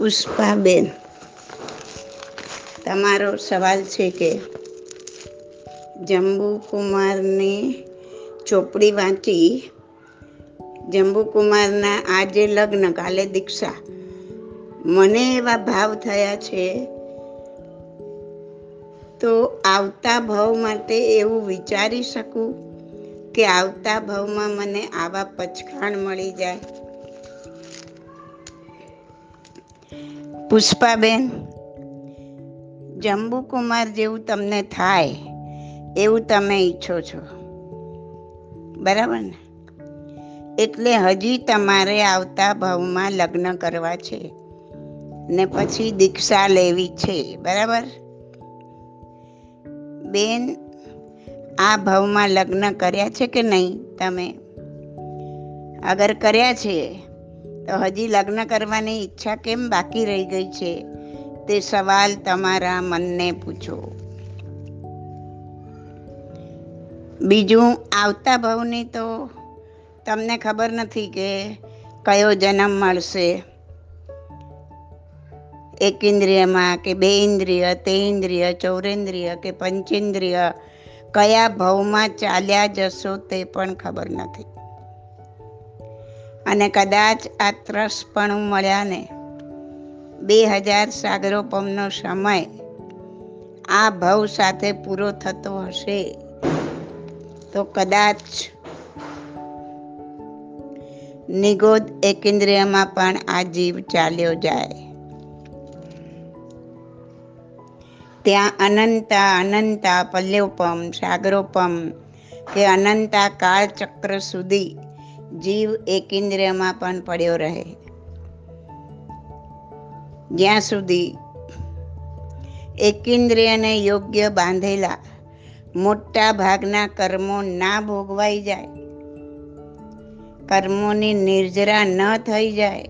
પુષ્પાબેન. તમારો સવાલ છે કે જંબુકુમારની ચોપડી વાંચી જંબુકુમારના આજે લગ્ન, કાલે દીક્ષા. મને એવા ભાવ થયા છે તો આવતા ભાવ માટે એવું વિચારી શકું કે આવતા ભાવમાં મને આવા પચખાણ મળી જાય? પુષ્પાબેન, જંબુકુમાર જેવું તમને થાય એવું તમે ઈચ્છો છો. બરાબર ને? એટલે હજી તમારે આવતા ભાવમાં લગ્ન કરવા છે ને પછી દીક્ષા લેવી છે. બરાબર? બેન, આ ભાવમાં લગ્ન કર્યા છે કે નહીં તમે? અગર કર્યા છે હજી લગ્ન કરવાની ઈચ્છા કેમ બાકી રહી ગઈ છે? તે સવાલ તમારા મનને પૂછો. બીજું, આવતા ભવની તો તમને ખબર નથી કે કયો જન્મ મળશે. એક ઇન્દ્રિયમાં કે બે ઇન્દ્રિય, તે ઇન્દ્રિય, ચૌરેન્દ્રિય કે પંચેન્દ્રિય, કયા ભવમાં ચાલ્યા જશો તે પણ ખબર નથી. અને કદાચ આ ત્રસપણું મળ્યાને. બે હજાર સાગરોપમનો સમય આ ભવ સાથે પૂરો થતો હશે. તો કદાચ નિગોદ એકેન્દ્રિયમાં પણ આ જીવ ચાલ્યો જાય. ત્યાં અનંતા અનંતા પલ્યોપમ સાગરોપમ કે અનંતા કાળચક્ર સુધી જીવ એકેન્દ્રિયમાં પણ પડ્યો રહે. જ્યાં સુધી એકેન્દ્રિયને યોગ્ય બાંધેલા મોટા ભાગના કર્મો ના ભોગવાઈ જાય, કર્મોની નિર્જરા ન થઈ જાય,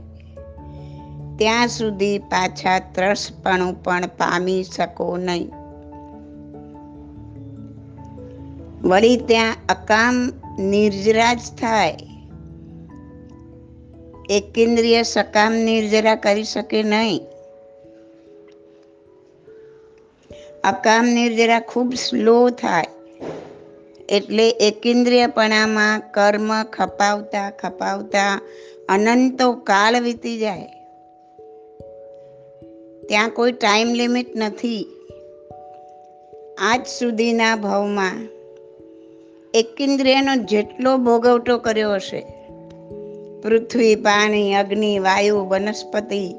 ત્યાં સુધી પાછા ત્રસપણું પણ પામી શકો નહીં. વળી ત્યાં અકામ નિર્જરા જ થાય. એકેન્દ્રિય સકામ નિર્જરા કરી શકે નહીં. અકામ નિર્જરા ખૂબ સ્લો થાય. એટલે એકેન્દ્રિયપણામાં કર્મ ખપાવતા ખપાવતા અનંતો કાળ વીતી જાય. ત્યાં કોઈ ટાઈમ લિમિટ નથી. આજ સુધીના ભાવમાં એકેન્દ્રિયનો જેટલો ભોગવટો કર્યો હશે પૃથ્વી પાણી અગ્નિ, વાયુ, વનસ્પતિ.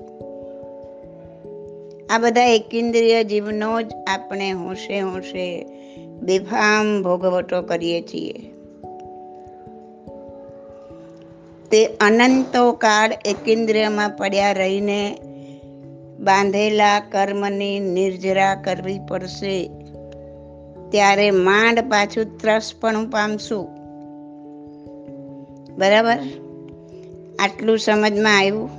આ બધા એકેન્દ્રિય જીવનો જ આપણે હોશે હોશે બેફામ ભોગવટો કરીએ છીએ. તે અનંતો કાળ એકેન્દ્રિયમાં પડ્યા રહીને બાંધેલા કર્મની નિર્જરા કરવી પડશે. ત્યારે માંડ પાછું ત્રસપણું પામશું. બરાબર? આટલું સમજમાં આવ્યું?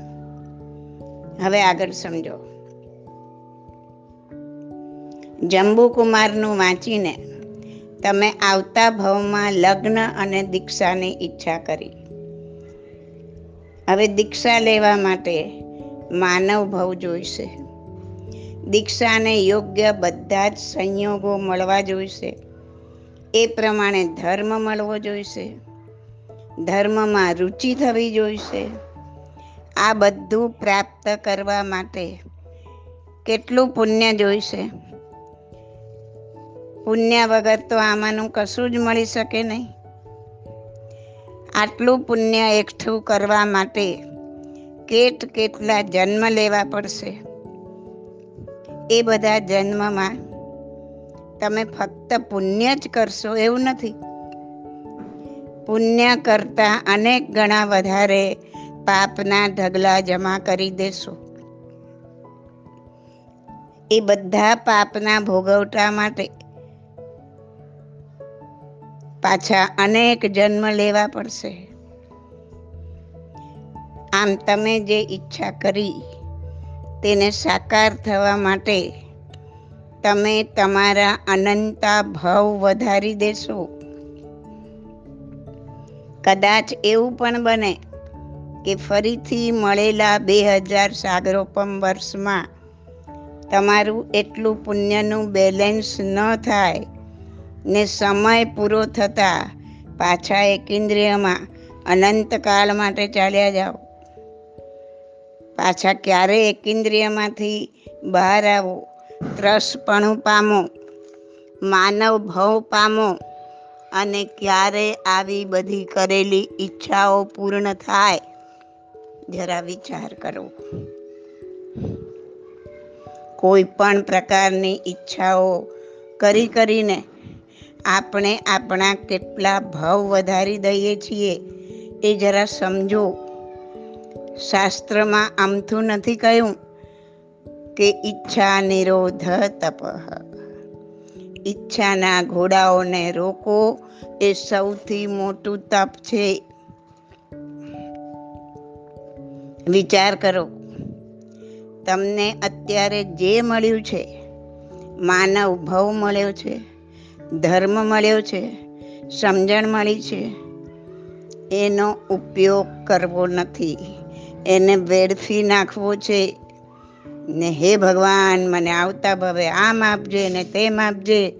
હવે આગળ સમજો. જંબુકુમારનું વાંચીને તમે આવતા ભાવમાં લગ્ન અને દીક્ષાની ઈચ્છા કરી. હવે દીક્ષા લેવા માટે માનવ ભાવ જોઈશે. દીક્ષાને યોગ્ય બધા જ સંયોગો મળવા જોઈશે. એ પ્રમાણે ધર્મ મળવો જોઈશે. ધર્મમાં રુચિ થવી જોઈશે. આ બધું પ્રાપ્ત કરવા માટે કેટલું પુણ્ય જોઈશે? પુણ્ય વગર તો આમાંનું કશું જ મળી શકે નહીં. આટલું પુણ્ય એકઠું કરવા માટે કેટ કેટલા જન્મ લેવા પડશે? એ બધા જન્મમાં તમે ફક્ત પુણ્ય જ કરશો એવું નથી. પુણ્ય કરતા અનેક ગણા વધારે પાપના ઢગલા જમા કરી દેશો. એ બધા પાપના ભોગવટા માટે પાછા અનેક જન્મ લેવા પડશે. આમ તમે જે ઈચ્છા કરી તેને સાકાર થવા માટે તમે તમારા અનંતા ભાવ વધારી દેશો. કદાચ એવું પણ બને કે ફરીથી મળેલા બે હજાર સાગરોપમ વર્ષમાં તમારું એટલું પુણ્યનું બેલેન્સ ન થાય ને સમય પૂરો થતાં પાછા એક ઇન્દ્રિયમાં અનંતકાળ માટે ચાલ્યા જાઓ. પાછા ક્યારે એક ઇન્દ્રિયમાંથી બહાર આવો? ત્રસપણું પામો માનવ ભવ પામો અને ક્યારે આવી બધી કરેલી ઈચ્છાઓ પૂર્ણ થાય, જરા વિચાર કરો. કોઈ પણ પ્રકારની ઈચ્છાઓ કરી કરીને આપણે આપણા કેટલા ભાવ વધારી દઈએ છીએ, એ જરા સમજો. શાસ્ત્રમાં આમથું નથી કહ્યું કે ઈચ્છા નિરોધ તપ. ઈચ્છાના ઘોડાઓને રોકો એ સૌથી મોટું તપ છે. વિચાર કરો, તમને અત્યારે જે મળ્યું છે, માનવ ભવ મળ્યો છે, ધર્મ મળ્યો છે, સમજણ મળી છે, એનો ઉપયોગ કરવો નથી. એને વેડફી નાખવો છે. ને હે ભગવાન, મને આવતા ભવે, આમ આપજે ને તેમ આપજે.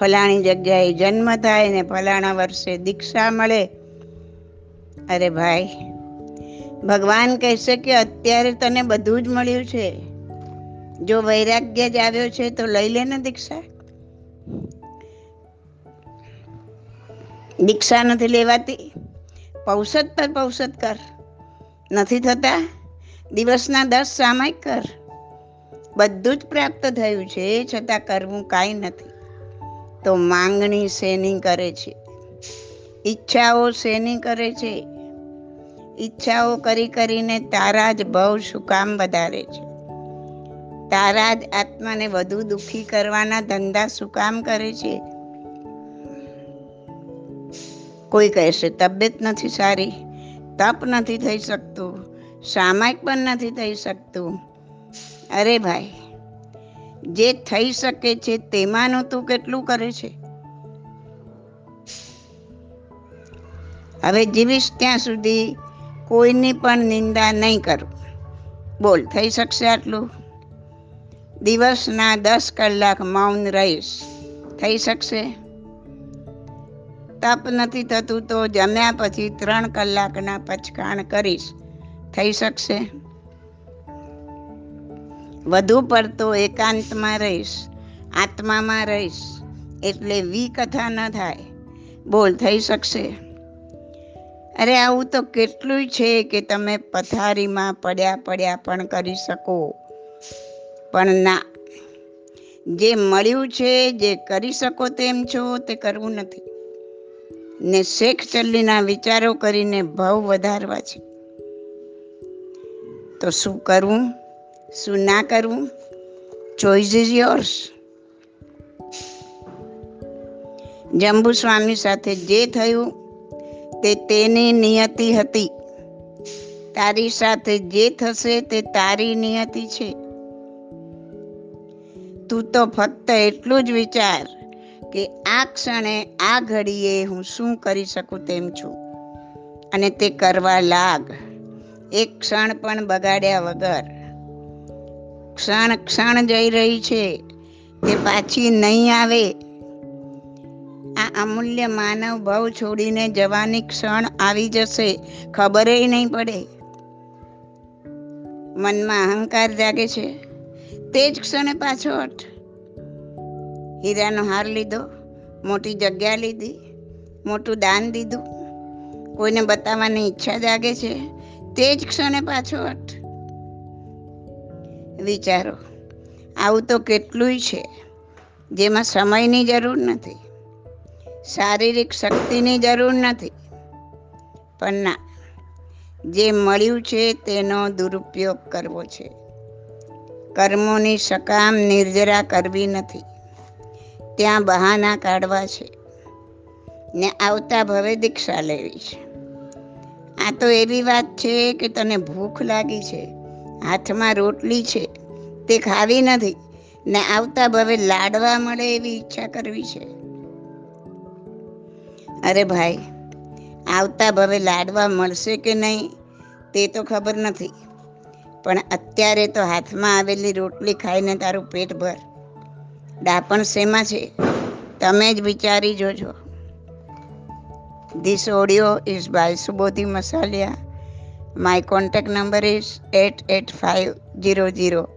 ફલાણી જગ્યાએ જન્મ થાય ને ફલાણા વર્ષે દીક્ષા મળે. અરે ભાઈ, ભગવાન કહેશે કે અત્યારે તને બધું જ મળ્યું છે. જો વૈરાગ્ય જ આવ્યો છે તો લઈ લે ને દીક્ષા. દીક્ષા નથી લેવાતી. પૌષદ પર પૌષદ કર. નથી થતા? દિવસના દસ સામાયિક કર. બધું જ પ્રાપ્ત થયું છે છતાં કરવું કાંઈ નથી. તો માંગણી શેની કરે છે? ઈચ્છાઓ શેની કરે છે? ઈચ્છાઓ કરી કરીને તારા જ ભવ સુકામ વધારે છે. તારા જ આત્માને વધુ દુઃખી કરવાના ધંધા શું કામ કરે છે? કોઈ કહેશે, તબિયત નથી સારી, તપ નથી થઈ શકતું, સામાયિક પણ નથી થઈ શકતું અરે ભાઈ, જે થઈ શકે છે તેમાંનું તું કેટલું કરે છે? હવે જીવીશ ત્યાં સુધી કોઈની પણ નિંદા નહીં કરું. બોલ, થઈ શકશે આટલું? દિવસના દસ કલાક મૌન રહીશ. થઈ શકશે? તપ નથી થતું તો જમ્યા પછી ત્રણ કલાકના પચકાણ કરીશ. થઈ શકશે? વધુ પડતો એકાંતમાં રહીશ, આત્મામાં રહીશ, એટલે વી કથા ન થાય, બોલ થઈ શકશે. અરે આવું તો કેટલું છે કે તમે પથારીમાં પડ્યા પડ્યા પણ કરી શકો. પણ ના, જે મળ્યું છે, જે કરી શકો તેમ છો, તે કરવું નથી. ને શેખ ચલ્લીના વિચારો કરીને ભાવ વધારવા છે. તો શું કરવું શું ના કરવું choice is yours Jambu Swami સાથે જે થયું, તે તેની નિયતિ હતી. તારી સાથે જે થશે, તે તારી નિયતિ છે. તું તો ફક્ત એટલું જ વિચાર કે આ ક્ષણે, આ ઘડીએ હું શું કરી શકું તેમ છું. અને તે કરવા લાગ. એક ક્ષણ પણ બગાડ્યા વગર ક્ષણ ક્ષણ જઈ રહી છે તે પાછી નહીં આવે. આ અમૂલ્ય માનવ ભવ છોડીને જવાની ક્ષણ આવી જશે, ખબર નહીં પડે. મનમાં અહંકાર જાગે છે. તે જ ક્ષણે પાછો હટ. હીરાનો હાર લીધો, મોટી જગ્યા લીધી, મોટું દાન દીધું. કોઈને બતાવવાની ઈચ્છા જાગે છે, તે જ ક્ષણે પાછો હટ. વિચારો. આવું તો કેટલુંય છે, જેમાં સમયની જરૂર નથી, શારીરિક શક્તિની જરૂર નથી. પણ ના, જે મળ્યું છે તેનો દુરુપયોગ કરવો છે. કર્મોની સકામ નિર્જરા કરવી નથી. ત્યાં બહાના કાઢવા છે. ને આવતા ભવે દીક્ષા લેવી છે. આ તો એવી વાત છે કે તને ભૂખ લાગી છે હાથમાં રોટલી છે, તે ખાવી નથી, ને આવતા ભવે લાડવા મળે એવી ઈચ્છા કરવી છે. અરે ભાઈ, આવતા ભવે લાડવા મળશે કે નહીં, તે તો ખબર નથી, પણ અત્યારે તો હાથમાં આવેલી રોટલી ખાઈને તારું પેટ ભર. ડાપણ શેમાં છે, તમે જ વિચારી જોજો. This audio is by Subodhi Masaliya my contact number is eight eight five zero zero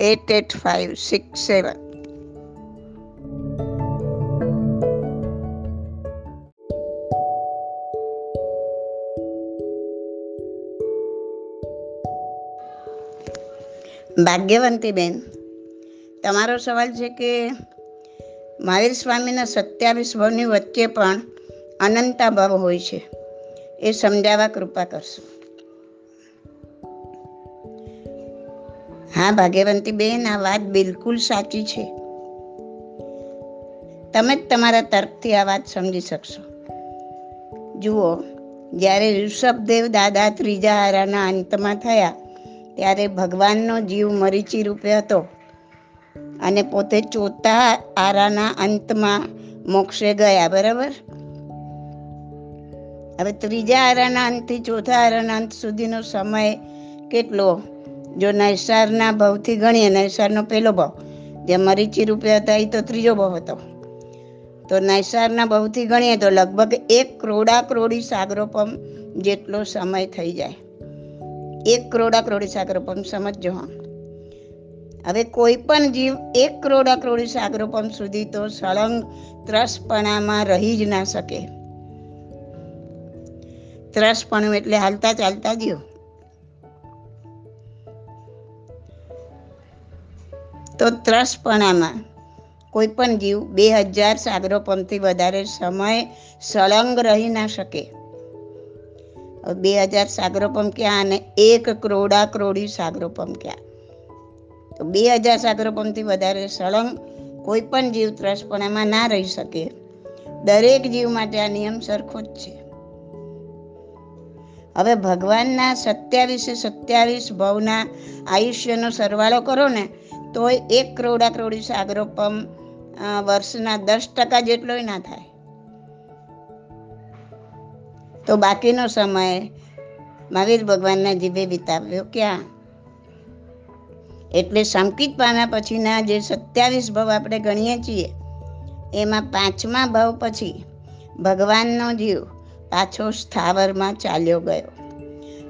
eight eight five six seven Bhagyavanti ben, તમારો સવાલ છે કે મહાવીર સ્વામીના સત્યાવીસ ભાવની વચ્ચે પણ અનંતા ભાવ હોય છે. એ સમજાવવા કૃપા કરશો. હા, ભાગ્યવંતી બેન, આ વાત બિલકુલ સાચી છે. તમે જ તમારા તર્કથી આ વાત સમજી શકશો. જુઓ, જ્યારે ઋષભદેવ દાદા ત્રીજા હારાના અંતમાં થયા, ત્યારે ભગવાનનો જીવ મરીચી રૂપે હતો અને પોતે ચોથા આરાના અંતમાં મોક્ષે ગયા, બરાબર? હવે ત્રીજા આરાના અંતથી ચોથા આરાના અંત સુધીનો સમય કેટલો? જો નૈસારના ભાવથી ગણીએ, નૈસારનો પહેલો ભાવ. જે મરીચી રૂપિયા હતા એ તો ત્રીજો ભાવ હતો. તો નૈસારના ભાવથી ગણીએ તો લગભગ એક કરોડા કરોડી સાગરોપમ જેટલો સમય થઈ જાય. એક કરોડા કરોડી સાગરોપમ સમજજો હા. હવે કોઈ પણ જીવ એક કરોડા કરોડી સાગરોપમ સુધી તો સળંગ ત્રસપણામાં રહી જ ના શકે. ત્રસપણું એટલે હાલતા ચાલતા જીવ તો ત્રસપણામાં કોઈ પણ જીવ બે હજાર સાગરોપમથી વધારે સમય સળંગ રહી ના શકે. બે હજાર સાગરોપમ ક્યાં અને એક કરોડા કરોડી સાગરોપમ ક્યાં? તો બે હજાર સાગરોપમથી વધારે સળંગ કોઈ પણ જીવ ત્રસપણામાં ના રહી શકે. દરેક જીવ માટે આ નિયમ સરખો જ છે. હવે ભગવાનના સત્યાવીસે સત્યાવીસ ભવના આયુષ્યનો સરવાળો કરો ને તોય એક કરોડા કરોડી સાગરોપમ વર્ષના દસ ટકા જેટલોય ના થાય. તો બાકીનો સમય મહાવીર ભગવાનના જીભે વિતાવ્યો ક્યાં? એટલે સંકિત પાના પછીના જે સત્યાવીસ ભાવ આપણે ગણીએ છીએ, એમાં પાંચમા ભાવ પછી ભગવાનનો જીવ પાછો સ્થાવરમાં ચાલ્યો ગયો.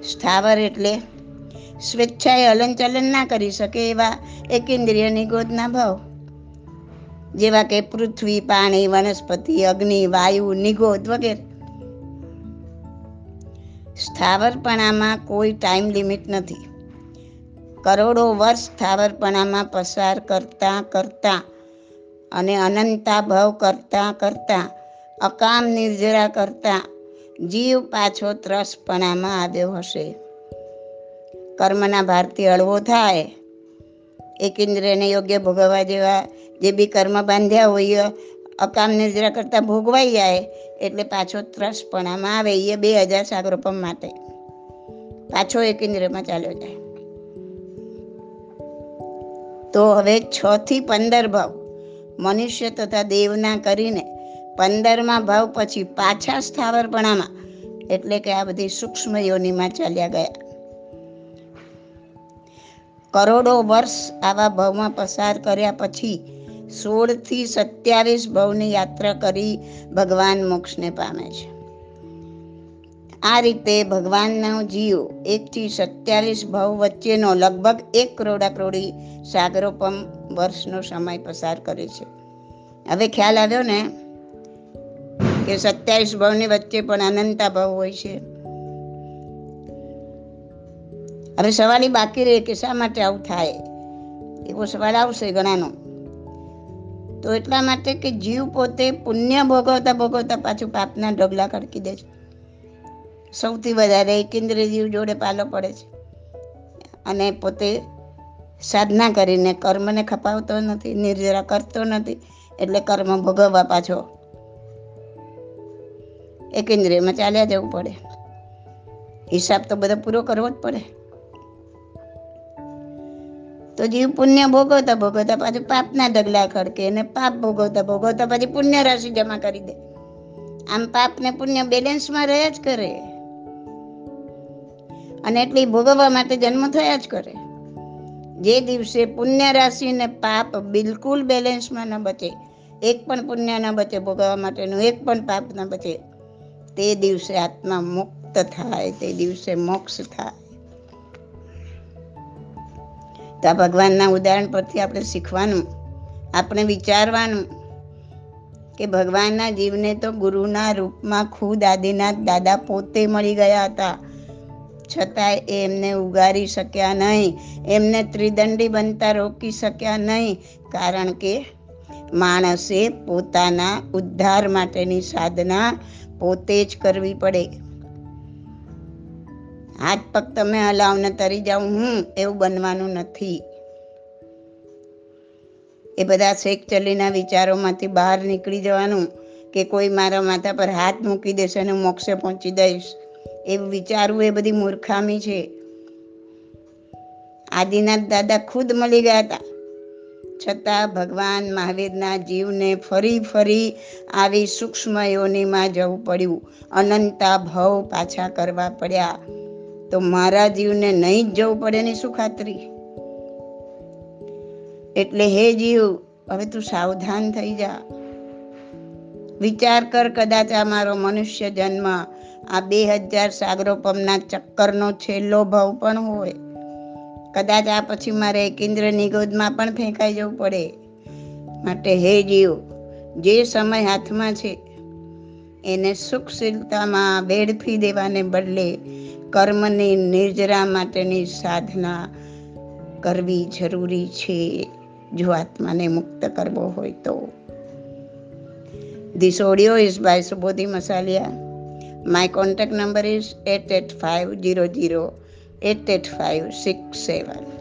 સ્થાવર એટલે સ્વેચ્છાએ હલનચલન ના કરી શકે એવા એક ઇન્દ્રિયની ગોદના ભાવ. જેવા કે પૃથ્વી, પાણી, વનસ્પતિ, અગ્નિ, વાયુ, નિગોદ વગેરે. સ્થાવરપણામાં કોઈ ટાઈમ લિમિટ નથી. કરોડો વર્ષ સ્થાવરપણામાં પસાર કરતા કરતા અને અનંતા ભવ કરતા કરતા, અકામ નિર્જરા કરતા, જીવ પાછો ત્રસપણામાં આવ્યો હશે. કર્મના ભારથી હળવો થાય. એક ઇન્દ્રિયને યોગ્ય ભોગવવા જેવા જે બી કર્મ બાંધ્યા હોય, અકામ નિદ્રા કરતા ભોગવાઈ જાય, એટલે પાછો ત્રસપણામાં આવે, એ બે હજાર સાગરોપમ માટે. પાછો એક ઇન્દ્રિયમાં ચાલ્યો જાય. તો હવે છ થી પંદર ભાવ. મનુષ્ય તથા દેવના કરીને પંદરમાં ભાવ પછી પાછા સ્થાવરપણામાં. એટલે કે આ બધી સૂક્ષ્મ યોનિમાં ચાલ્યા ગયા. કરોડો વર્ષ આવા ભવમાં પસાર કર્યા પછી સોળથી સત્યાવીસ ભવની યાત્રા કરી ભગવાન મોક્ષને પામે છે. આ રીતે ભગવાનનો જીવ એકથી સત્યાવીસ ભવ વચ્ચેનો લગભગ એક કરોડા કરોડી સાગરોપમ વર્ષનો સમય પસાર કરે છે. હવે ખ્યાલ આવ્યો ને કે સત્યાવીસ ભવની વચ્ચે પણ અનંતા ભાવ હોય છે. હવે સવારી બાકી રહે કે શા માટે આવું થાય? એવો સવાલ આવશે ઘણાનો. તો એટલા માટે કે જીવ પોતે પુણ્ય ભોગવતા ભોગવતા પાછું પાપના ઢગલા ખડકી દે છે. સૌથી વધારે કેન્દ્રીય જીવ જોડે પાલો પડે છે. અને પોતે સાધના કરીને કર્મને ખપાવતો નથી, નિર્જરા કરતો નથી, એટલે કર્મ ભોગવવા પાછો એક ઇન્દ્રિયમાં ચાલ્યા જવું પડે. હિસાબ તો બધો પૂરો કરવો જ પડે. તો જીવ પુણ્ય ભોગવતા ભોગવતા પાછું પાપના ડગલા ખડકે અને પાપ ભોગવતા ભોગવતા પછી પુણ્ય રાશિ જમા કરી દે. આમ પાપ ને પુણ્ય બેલેન્સમાં રહ્યા જ કરે. અને એટલી ભોગવવા માટે જન્મ થયા જ કરે. જે દિવસે પુણ્ય રાશિ ને પાપ બિલકુલ બેલેન્સમાં ન બચે, એક પણ પુણ્ય ન બચે ભોગવવા માટેનું, એક પણ પાપ ન બચે, તે દિવસે આત્મા મુક્ત થાય, તે દિવસે મોક્ષ થાય. તો આ ભગવાનના ઉદાહરણ પરથી આપણે શીખવાનું, આપણે વિચારવાનું કે ભગવાનના જીવને તો ગુરુના રૂપમાં ખુદ આદિનાથ દાદા પોતે મળી ગયા હતા. છતાંય એ એમને ઉગારી શક્યા નહીં, એમને ત્રિદંડી બનતા રોકી શક્યા નહીં, કારણ કે માણસે પોતાના ઉદ્ધાર માટેની સાધના પોતે જ કરવી પડે. હાથ પગ તમે હલાવને તરી જાઉં હું એવું બનવાનું નથી. એ બધા શેખ ચલીના વિચારોમાંથી બહાર નીકળી જવાનું કે કોઈ મારા માથા પર હાથ મૂકી દેશે અને મોક્ષે પહોંચી દઈશ. એ વિચારવું એ બધી મૂર્ખામી છે. આદિનાથ દાદા ખુદ મળી ગયા હતા. છતાં ભગવાન મહાવીરના જીવને ફરી ફરી આવી સૂક્ષ્મ યોનીમાં જવું પડ્યું. અનંતા ભવ પાછા કરવા પડ્યા. તો મારા જીવને નહીં જ જવું પડે ની શું ખાતરી? એટલે હે જીવ, હવે તું સાવધાન થઈ જા. વિચાર કર કદાચ આ મારો મનુષ્ય જન્મ આ બે હજાર સાગરોપમના ચક્કરનો છેલ્લો ભાવ પણ હોય. કદાચ આ પછી મારે કેન્દ્રની ગોદમાં પણ ફેંકાઈ જવું પડે. માટે હે જીવ, જે સમય હાથમાં છે, એને સુખશીલતામાં વેડફી દેવાને બદલે કર્મની નિર્જરા માટેની સાધના કરવી જરૂરી છે જો આત્માને મુક્ત કરવો હોય તો This audio is by Subodhi Masalia. My contact number is 88500 88567.